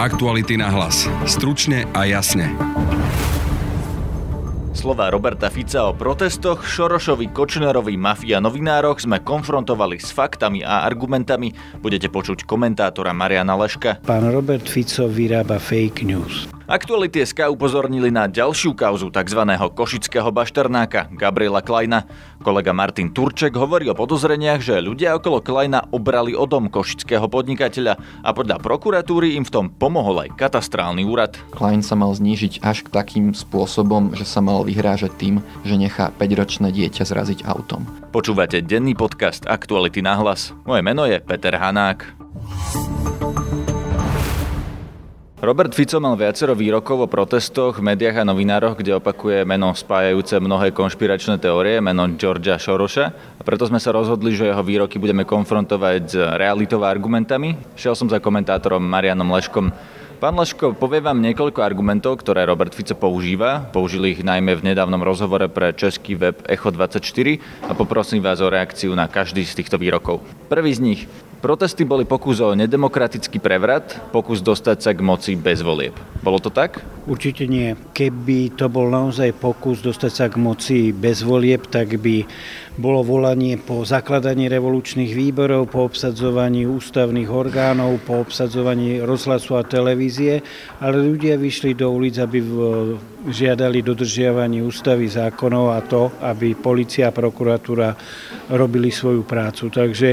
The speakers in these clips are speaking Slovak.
Aktuality na hlas. Stručne a jasne. Slova Roberta Fica o protestoch, Šorošovi, Kočnerovi, mafii a novinároch sme konfrontovali s faktami a argumentami. Budete počuť komentátora Mariana Leška. Pán Robert Fico vyrába fake news. Aktuality SK upozornili na ďalšiu kauzu tzv. košického bašternáka Gabriela Kleina. Kolega Martin Turček hovorí o podozreniach, že ľudia okolo Kleina obrali o dom košického podnikateľa a podľa prokuratúry im v tom pomohol aj katastrálny úrad. Klein sa mal znížiť až k takým spôsobom, že sa mal vyhrážať tým, že nechá 5-ročné dieťa zraziť autom. Počúvate denný podcast Aktuality na hlas. Moje meno je Peter Hanák. Robert Fico mal viacero výrokov o protestoch v médiách a novinároch, kde opakuje meno spájajúce mnohé konšpiračné teórie, meno Georgia Šoroša. A preto sme sa rozhodli, že jeho výroky budeme konfrontovať s realitou argumentami. Šiel som za komentátorom Marianom Leškom. Pán Leško, povie vám niekoľko argumentov, ktoré Robert Fico používa. Použili ich najmä v nedávnom rozhovore pre český web Echo24 a poprosím vás o reakciu na každý z týchto výrokov. Prvý z nich. Protesty boli pokus o nedemokratický prevrat, pokus dostať sa k moci bez volieb. Bolo to tak? Určite nie. Keby to bol naozaj pokus dostať sa k moci bez volieb, tak by bolo volanie po zakladaní revolučných výborov, po obsadzovaní ústavných orgánov, po obsadzovaní rozhlasu a televízie, ale ľudia vyšli do ulic, aby žiadali dodržiavanie ústavy zákonov a to, aby policia a prokuratúra robili svoju prácu. Takže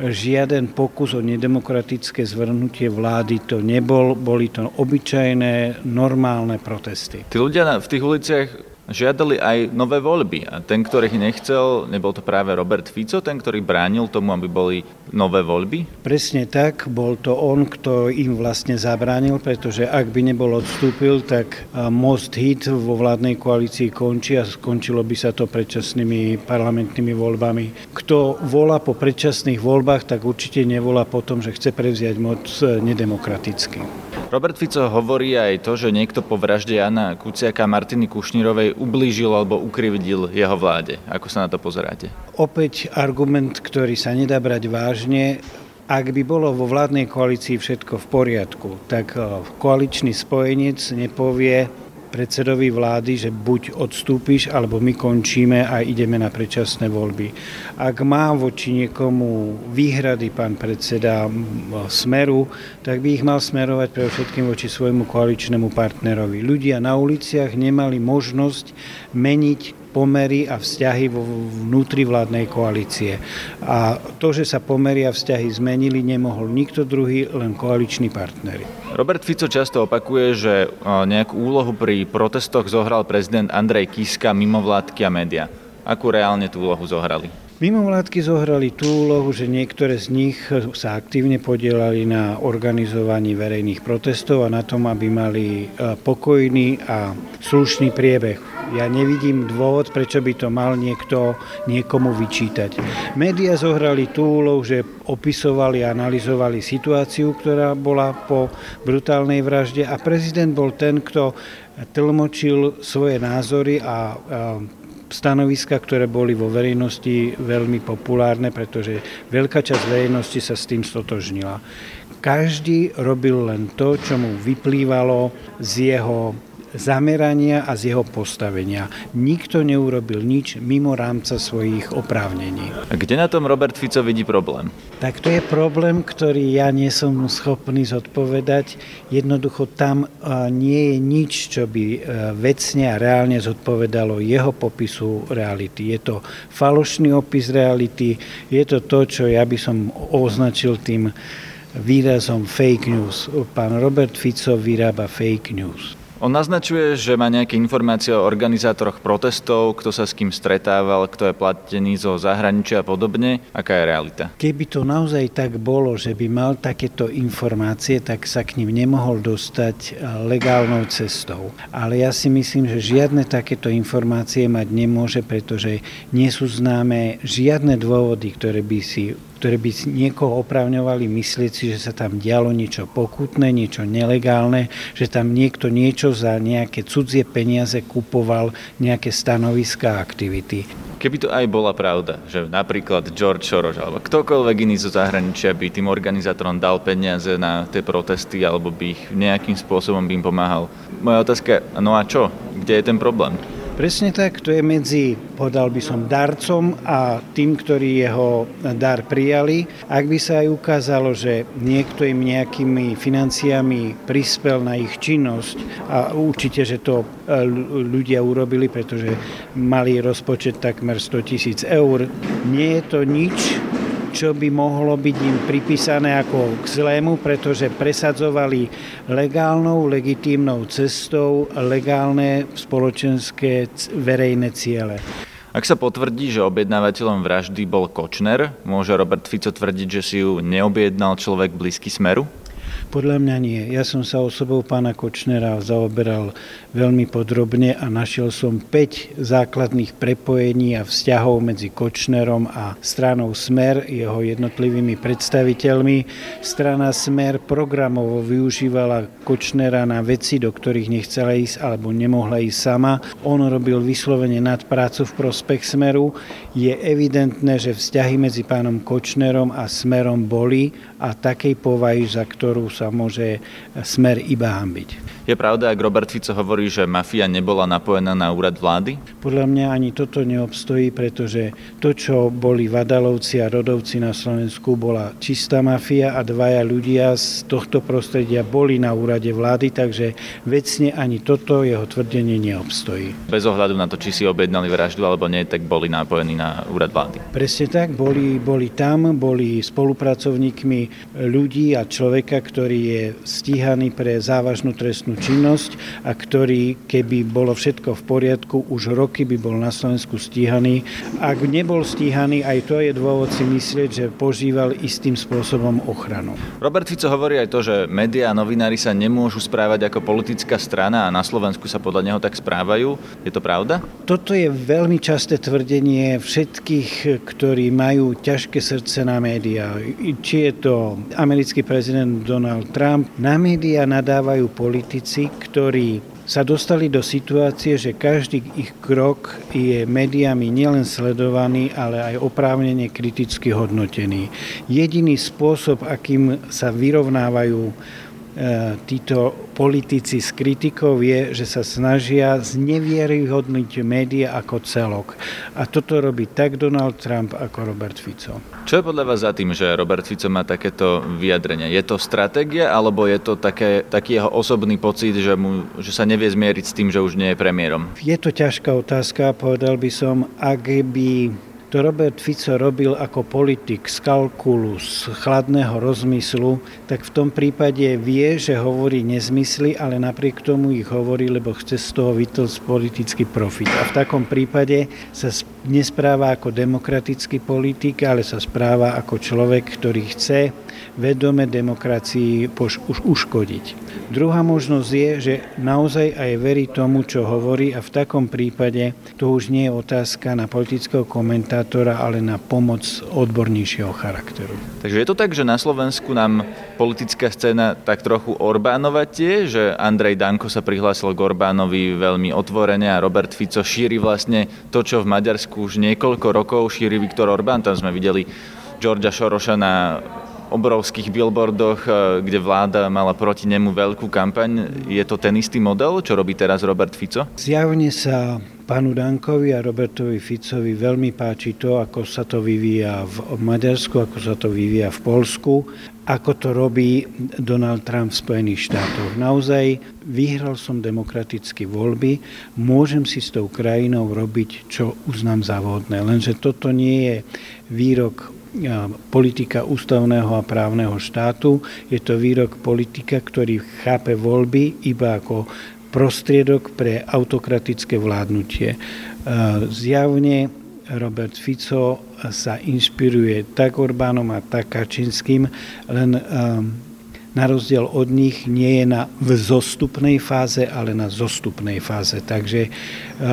žiaden pokus o nedemokratické zvrhnutie vlády to nebol, boli to obyčajné, normálne protesty. Tí ľudia v tých uliciach žiadali aj nové voľby a ten, ktorý ich nechcel, nebol to práve Robert Fico, ten, ktorý bránil tomu, aby boli nové voľby? Presne tak, bol to on, kto im vlastne zabránil, pretože ak by nebol odstúpil, tak most hit vo vládnej koalícii končí a skončilo by sa to predčasnými parlamentnými voľbami. Kto volá po predčasných voľbách, tak určite nevolá po tom, že chce prevziať moc nedemokraticky. Robert Fico hovorí aj to, že niekto po vražde Jana Kuciaka Martiny Kušnírovej ublížil alebo ukrivdil jeho vláde. Ako sa na to pozeráte? Opäť argument, ktorý sa nedá brať vážne. Ak by bolo vo vládnej koalícii všetko v poriadku, tak eh, koaličný spojenec nepovie, predsedovi vlády, že buď odstúpiš, alebo my končíme a ideme na predčasné voľby. Ak má voči niekomu výhrady pán predseda Smeru, tak by ich mal smerovať pre všetkým voči svojmu koaličnému partnerovi. Ľudia na uliciach nemali možnosť meniť pomery a vzťahy vo vnútri vládnej koalície. A to, že sa pomery a vzťahy zmenili, nemohol nikto druhý, len koaliční partnery. Robert Fico často opakuje, že nejakú úlohu pri protestoch zohral prezident Andrej Kiska, mimovládky a média. Akú reálne tú úlohu zohrali? Mimovládky zohrali tú úlohu, že niektoré z nich sa aktívne podielali na organizovaní verejných protestov a na tom, aby mali pokojný a slušný priebeh ja nevidím dôvod, prečo by to mal niekto niekomu vyčítať. Média zohrali tú úlohu, že opisovali a analyzovali situáciu, ktorá bola po brutálnej vražde a prezident bol ten, kto tlmočil svoje názory a stanoviska, ktoré boli vo verejnosti veľmi populárne, pretože veľká časť verejnosti sa s tým stotožnila. Každý robil len to, čo mu vyplývalo z jeho zamerania a z jeho postavenia. Nikto neurobil nič mimo rámca svojich oprávnení. A kde na tom Robert Fico vidí problém? Tak to je problém, ktorý ja nie som schopný zodpovedať. Jednoducho tam nie je nič, čo by e, vecne a reálne zodpovedalo jeho popisu reality. Je to falošný opis reality, je to to, čo ja by som označil tým výrazom fake news. Pán Robert Fico vyrába fake news. On naznačuje, že má nejaké informácie o organizátoroch protestov, kto sa s kým stretával, kto je platený zo zahraničia a podobne. Aká je realita? Keby to naozaj tak bolo, že by mal takéto informácie, tak sa k ním nemohol dostať eh, legálnou cestou. Ale ja si myslím, že žiadne takéto informácie mať nemôže, pretože nie sú známe žiadne dôvody, ktoré by si ktoré by niekoho opravňovali myslieť si, že sa tam dialo niečo pokutné, niečo nelegálne, že tam niekto niečo za nejaké cudzie peniaze kupoval nejaké stanoviska a aktivity. Keby to aj bola pravda, že napríklad George Soros alebo ktokoľvek iný zo zahraničia by tým organizátorom dal peniaze na tie protesty alebo by ich nejakým spôsobom by im pomáhal. Moja otázka, no a čo? Kde je ten problém? Presne tak, to je medzi, povedal by som, darcom a tým, ktorí jeho dar prijali. Ak by sa aj ukázalo, že niekto im nejakými financiami prispel na ich činnosť a určite, že to e, ľudia urobili, pretože mali rozpočet takmer 100 tisíc eur, nie je to nič, čo by mohlo byť im pripísané ako k zlému, pretože presadzovali legálnou, legitímnou cestou legálne spoločenské verejné ciele. Ak sa potvrdí, že objednávateľom vraždy bol Kočner, môže Robert Fico tvrdiť, že si ju neobjednal človek blízky Smeru? Podľa mňa nie. Ja som sa osobou pána Kočnera zaoberal veľmi podrobne a našiel som 5 základných prepojení a vzťahov medzi Kočnerom a stranou Smer, jeho jednotlivými predstaviteľmi. Strana Smer programovo využívala Kočnera na veci, do ktorých nechcela ísť alebo nemohla ísť sama. On robil vyslovene nadprácu v prospech Smeru. Je evidentné, že vzťahy medzi pánom Kočnerom a Smerom boli a takej povahy, za ktorú sa sa môže smer iba hambiť. Je pravda, ak Robert Fico hovorí, že mafia nebola napojená na úrad vlády? Podľa mňa ani toto neobstojí, pretože to, čo boli Vadalovci a Rodovci na Slovensku, bola čistá mafia a dvaja ľudia z tohto prostredia boli na úrade vlády, takže vecne ani toto jeho tvrdenie neobstojí. Bez ohľadu na to, či si objednali vraždu alebo nie, tak boli napojení na úrad vlády. Presne tak, boli, boli tam, boli spolupracovníkmi ľudí a človeka, ktorý je stíhaný pre závažnú trestnú trestnú činnosť a ktorý, keby bolo všetko v poriadku, už roky by bol na Slovensku stíhaný. Ak nebol stíhaný, aj to je dôvod si myslieť, že požíval istým spôsobom ochranu. Robert Fico hovorí aj to, že médiá a novinári sa nemôžu správať ako politická strana a na Slovensku sa podľa neho tak správajú. Je to pravda? Toto je veľmi časté tvrdenie všetkých, ktorí majú ťažké srdce na médiá. Či je to americký prezident Donald Trump, na médiá nadávajú politici, politici, ktorí sa dostali do situácie, že každý ich krok je médiami nielen sledovaný, ale aj oprávnene kriticky hodnotený. Jediný spôsob, akým sa vyrovnávajú títo politici s kritikou je, že sa snažia znevieryhodniť média ako celok. A toto robí tak Donald Trump ako Robert Fico. Čo je podľa vás za tým, že Robert Fico má takéto vyjadrenia? Je to stratégia, alebo je to také, taký jeho osobný pocit, že, mu, že sa nevie zmieriť s tým, že už nie je premiérom? Je to ťažká otázka, povedal by som, ak by to Robert Fico robil ako politik z kalkulu, z chladného rozmyslu, tak v tom prípade vie, že hovorí nezmysly, ale napriek tomu ich hovorí, lebo chce z toho vytlcť politický profit. A v takom prípade sa nespráva ako demokratický politik, ale sa správa ako človek, ktorý chce vedome demokracii už uškodiť. Druhá možnosť je, že naozaj aj verí tomu, čo hovorí a v takom prípade to už nie je otázka na politického komentátora, ale na pomoc odbornejšieho charakteru. Takže je to tak, že na Slovensku nám politická scéna tak trochu Orbánova tie, že Andrej Danko sa prihlásil k Orbánovi veľmi otvorene a Robert Fico šíri vlastne to, čo v Maďarsku už niekoľko rokov šíri Viktor Orbán. Tam sme videli Georgia Šoroša na obrovských billboardoch, e, kde vláda mala proti nemu veľkú kampaň. Je to ten istý model, čo robí teraz Robert Fico? Zjavne sa pánu Dankovi a Robertovi Ficovi veľmi páči to, ako sa to vyvíja v Maďarsku, ako sa to vyvíja v Polsku, ako to robí Donald Trump v Spojených štátoch. Naozaj vyhral som demokratické voľby, môžem si s tou krajinou robiť, čo uznám za vhodné. Lenže toto nie je výrok politika ústavného a právneho štátu. Je to výrok politika, ktorý chápe voľby iba ako prostriedok pre autokratické vládnutie. Zjavne Robert Fico sa inšpiruje tak Orbánom a tak Kačinským, len na rozdiel od nich nie je na vzostupnej fáze, ale na zostupnej fáze. Takže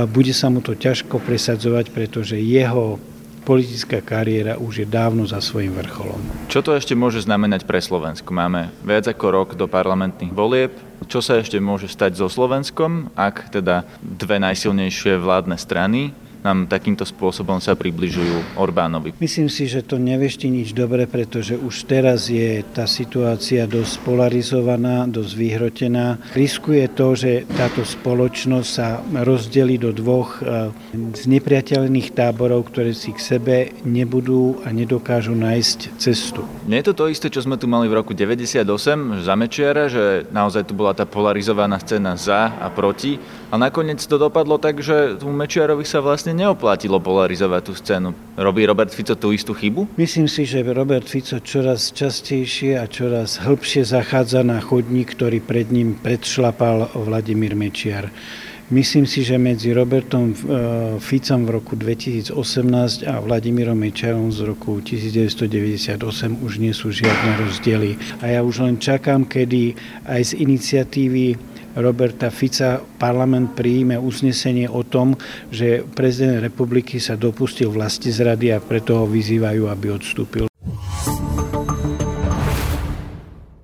bude sa mu to ťažko presadzovať, pretože jeho politická kariéra už je dávno za svojím vrcholom. Čo to ešte môže znamenať pre Slovensko? Máme viac ako rok do parlamentných volieb. Čo sa ešte môže stať so Slovenskom, ak teda dve najsilnejšie vládne strany nám takýmto spôsobom sa približujú Orbánovi? Myslím si, že to neveští nič dobre, pretože už teraz je tá situácia dosť polarizovaná, dosť vyhrotená. Riskuje to, že táto spoločnosť sa rozdelí do dvoch e, znepriateľných táborov, ktoré si k sebe nebudú a nedokážu nájsť cestu. Nie je to to isté, čo sme tu mali v roku 98 za Mečiara, že naozaj tu bola tá polarizovaná scéna za a proti a nakoniec to dopadlo tak, že tu Mečiarovi sa vlastne neoplatilo polarizovať tú scénu. Robí Robert Fico tú istú chybu? Myslím si, že Robert Fico čoraz častejšie a čoraz hĺbšie zachádza na chodník, ktorý pred ním predšlapal Vladimír Mečiar. Myslím si, že medzi Robertom e, Ficom v roku 2018 a Vladimírom Mečiarom z roku 1998 už nie sú žiadne rozdiely. A ja už len čakám, kedy aj z iniciatívy Roberta Fica parlament príjme uznesenie o tom, že prezident republiky sa dopustil vlasti zrady a preto ho vyzývajú, aby odstúpil.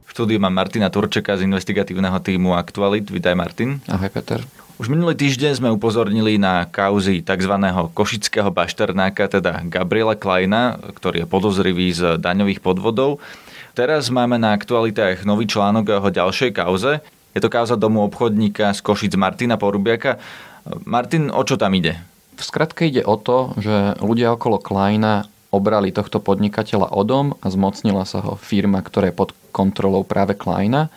V štúdiu mám Martina Turčeka z investigatívneho týmu Aktualit. Vítaj Martin. Ahoj Peter. Už minulý týždeň sme upozornili na kauzy tzv. košického bašternáka, teda Gabriela Kleina, ktorý je podozrivý z daňových podvodov. Teraz máme na aktualitách nový článok o jeho ďalšej kauze. Je to kauza domu obchodníka z Košic Martina Porubiaka. Martin, o čo tam ide? V skratke ide o to, že ľudia okolo Kleina obrali tohto podnikateľa o dom a zmocnila sa ho firma, ktorá je pod kontrolou práve Kleina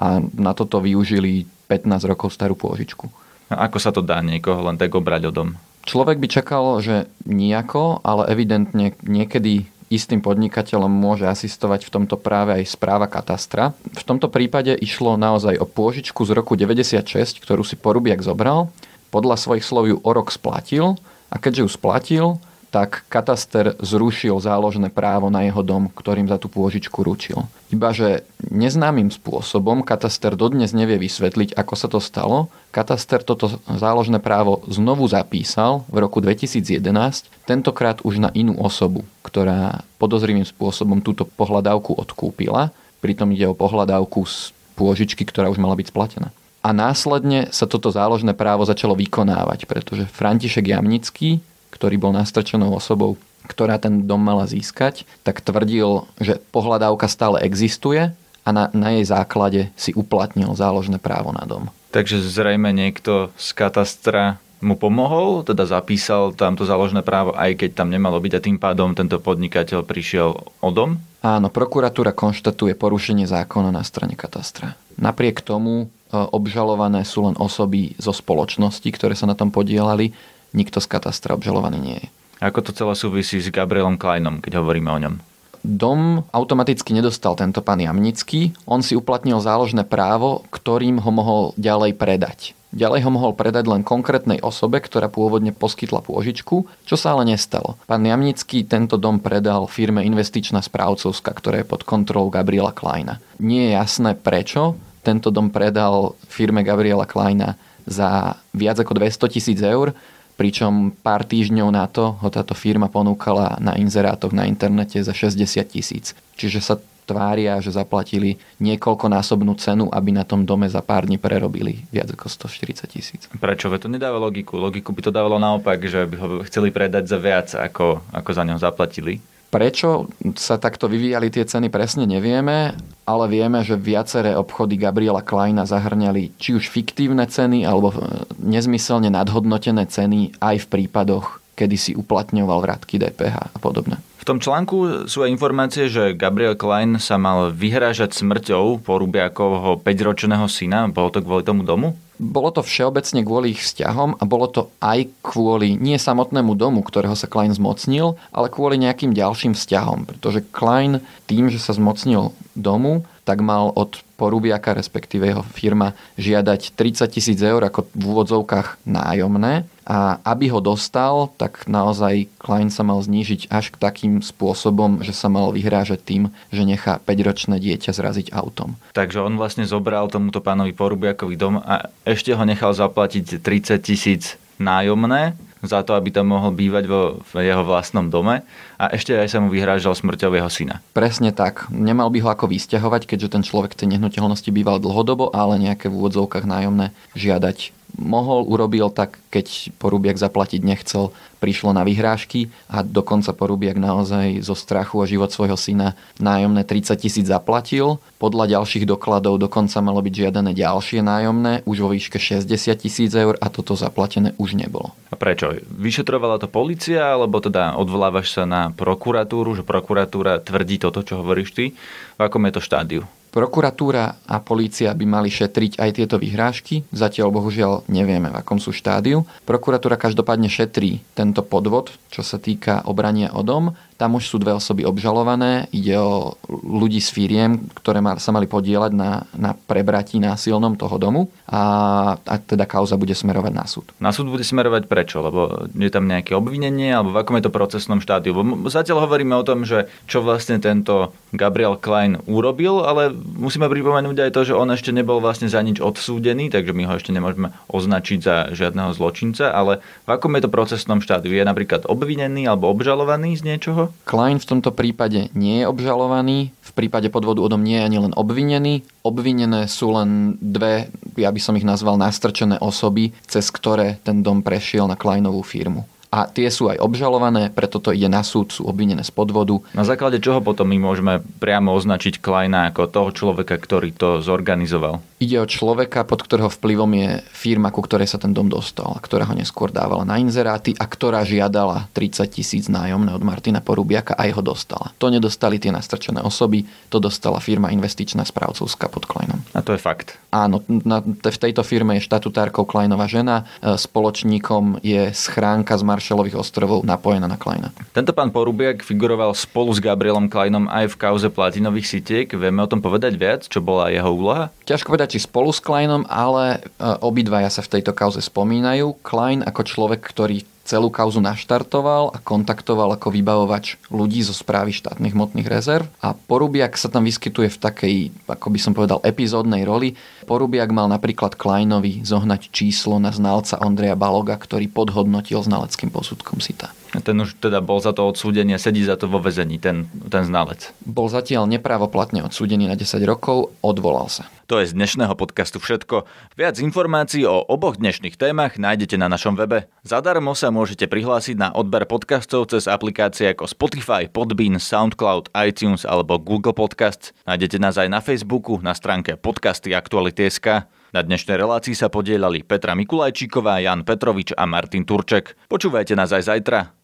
a na toto využili 15 rokov starú pôžičku. A ako sa to dá niekoho len tak obrať o dom? Človek by čakal, že nejako, ale evidentne niekedy istým podnikateľom môže asistovať v tomto práve aj správa katastra. V tomto prípade išlo naozaj o pôžičku z roku 96, ktorú si Porubiak zobral, podľa svojich slov ju o rok splatil a keďže ju splatil, tak kataster zrušil záložné právo na jeho dom, ktorým za tú pôžičku ručil. Ibaže neznámym spôsobom kataster dodnes nevie vysvetliť, ako sa to stalo. Kataster toto záložné právo znovu zapísal v roku 2011, tentokrát už na inú osobu, ktorá podozrivým spôsobom túto pohľadávku odkúpila. Pritom ide o pohľadávku z pôžičky, ktorá už mala byť splatená. A následne sa toto záložné právo začalo vykonávať, pretože František Jamnický, ktorý bol nastrčenou osobou, ktorá ten dom mala získať, tak tvrdil, že pohľadávka stále existuje a na, na jej základe si uplatnil záložné právo na dom. Takže zrejme niekto z katastra mu pomohol, teda zapísal tamto záložné právo, aj keď tam nemalo byť a tým pádom tento podnikateľ prišiel o dom? Áno, prokuratúra konštatuje porušenie zákona na strane katastra. Napriek tomu e, obžalované sú len osoby zo spoločnosti, ktoré sa na tom podielali nikto z katastra obžalovaný nie je. Ako to celé súvisí s Gabrielom Kleinom, keď hovoríme o ňom? Dom automaticky nedostal tento pán Jamnický. On si uplatnil záložné právo, ktorým ho mohol ďalej predať. Ďalej ho mohol predať len konkrétnej osobe, ktorá pôvodne poskytla pôžičku, čo sa ale nestalo. Pán Jamnický tento dom predal firme Investičná správcovská, ktorá je pod kontrolou Gabriela Kleina. Nie je jasné prečo tento dom predal firme Gabriela Kleina za viac ako 200 tisíc eur, pričom pár týždňov na to ho táto firma ponúkala na inzerátoch na internete za 60 tisíc. Čiže sa tvária, že zaplatili niekoľkonásobnú cenu, aby na tom dome za pár dní prerobili viac ako 140 tisíc. Prečo? to nedáva logiku. Logiku by to dávalo naopak, že by ho chceli predať za viac, ako, ako za ňo zaplatili. Prečo sa takto vyvíjali tie ceny presne nevieme, ale vieme, že viaceré obchody Gabriela Kleina zahrňali či už fiktívne ceny alebo nezmyselne nadhodnotené ceny aj v prípadoch, kedy si uplatňoval vratky DPH a podobne. V tom článku sú aj informácie, že Gabriel Klein sa mal vyhrážať smrťou Porubiakovho 5-ročného syna. Bolo to kvôli tomu domu? Bolo to všeobecne kvôli ich vzťahom a bolo to aj kvôli nie samotnému domu, ktorého sa Klein zmocnil, ale kvôli nejakým ďalším vzťahom. Pretože Klein tým, že sa zmocnil domu, tak mal od Porubiaka, respektíve jeho firma, žiadať 30 tisíc eur ako v úvodzovkách nájomné a aby ho dostal, tak naozaj Klein sa mal znížiť až k takým spôsobom, že sa mal vyhrážať tým, že nechá 5-ročné dieťa zraziť autom. Takže on vlastne zobral tomuto pánovi Porubiakovi dom a ešte ho nechal zaplatiť 30 tisíc nájomné za to, aby tam mohol bývať vo v jeho vlastnom dome a ešte aj sa mu vyhrážal smrťou jeho syna. Presne tak. Nemal by ho ako vysťahovať, keďže ten človek tej nehnuteľnosti býval dlhodobo, ale nejaké v úvodzovkách nájomné žiadať mohol, urobil tak, keď Porubiak zaplatiť nechcel, prišlo na vyhrážky a dokonca Porubiak naozaj zo strachu o život svojho syna nájomné 30 tisíc zaplatil. Podľa ďalších dokladov dokonca malo byť žiadané ďalšie nájomné, už vo výške 60 tisíc eur a toto zaplatené už nebolo. A prečo? Vyšetrovala to policia, alebo teda odvolávaš sa na prokuratúru, že prokuratúra tvrdí toto, čo hovoríš ty? V akom je to štádiu? Prokuratúra a polícia by mali šetriť aj tieto vyhrážky. Zatiaľ bohužiaľ nevieme, v akom sú štádiu. Prokuratúra každopádne šetrí tento podvod, čo sa týka obrania o dom. Tam už sú dve osoby obžalované. Ide o ľudí z firiem, ktoré sa mali podielať na, na prebratí násilnom toho domu a, a teda kauza bude smerovať na súd. Na súd bude smerovať prečo? Lebo je tam nejaké obvinenie alebo v akom je to procesnom štádiu? Lebo zatiaľ hovoríme o tom, že čo vlastne tento Gabriel Klein urobil, ale musíme pripomenúť aj to, že on ešte nebol vlastne za nič odsúdený, takže my ho ešte nemôžeme označiť za žiadneho zločinca, ale v akom je to procesnom štádiu? Je napríklad obvinený alebo obžalovaný z niečoho? Klein v tomto prípade nie je obžalovaný, v prípade podvodu o dom nie je ani len obvinený. Obvinené sú len dve, ja by som ich nazval nastrčené osoby, cez ktoré ten dom prešiel na Kleinovú firmu a tie sú aj obžalované, preto to ide na súd, sú obvinené z podvodu. Na základe čoho potom my môžeme priamo označiť Kleina ako toho človeka, ktorý to zorganizoval? Ide o človeka, pod ktorého vplyvom je firma, ku ktorej sa ten dom dostal, ktorá ho neskôr dávala na inzeráty a ktorá žiadala 30 tisíc nájomné od Martina Porubiaka a jeho dostala. To nedostali tie nastrčené osoby, to dostala firma investičná správcovská pod Kleinom. A to je fakt? Áno, na, v tejto firme je štatutárkou Kleinová žena, e, spoločníkom je schránka z Maršalových ostrovov napojená na Kleina. Tento pán Porubiak figuroval spolu s Gabrielom Kleinom aj v kauze platinových sitiek. Vieme o tom povedať viac? Čo bola jeho úloha? Ťažko povedať, či spolu s Kleinom, ale e, obidvaja sa v tejto kauze spomínajú. Klein ako človek, ktorý celú kauzu naštartoval a kontaktoval ako vybavovač ľudí zo správy štátnych hmotných rezerv a Porubiak sa tam vyskytuje v takej, ako by som povedal, epizódnej roli. Porubiak mal napríklad Kleinovi zohnať číslo na znalca Ondreja Baloga, ktorý podhodnotil znaleckým posudkom SITA. Ten už teda bol za to odsúdený a sedí za to vo vezení, ten, ten znalec. Bol zatiaľ neprávoplatne odsúdený na 10 rokov, odvolal sa. To je z dnešného podcastu všetko. Viac informácií o oboch dnešných témach nájdete na našom webe. Zadarmo sa môžete prihlásiť na odber podcastov cez aplikácie ako Spotify, Podbean, Soundcloud, iTunes alebo Google Podcast. Nájdete nás aj na Facebooku na stránke podcasty Aktuality.sk. Na dnešnej relácii sa podielali Petra Mikulajčíková, Jan Petrovič a Martin Turček. Počúvajte nás aj zajtra.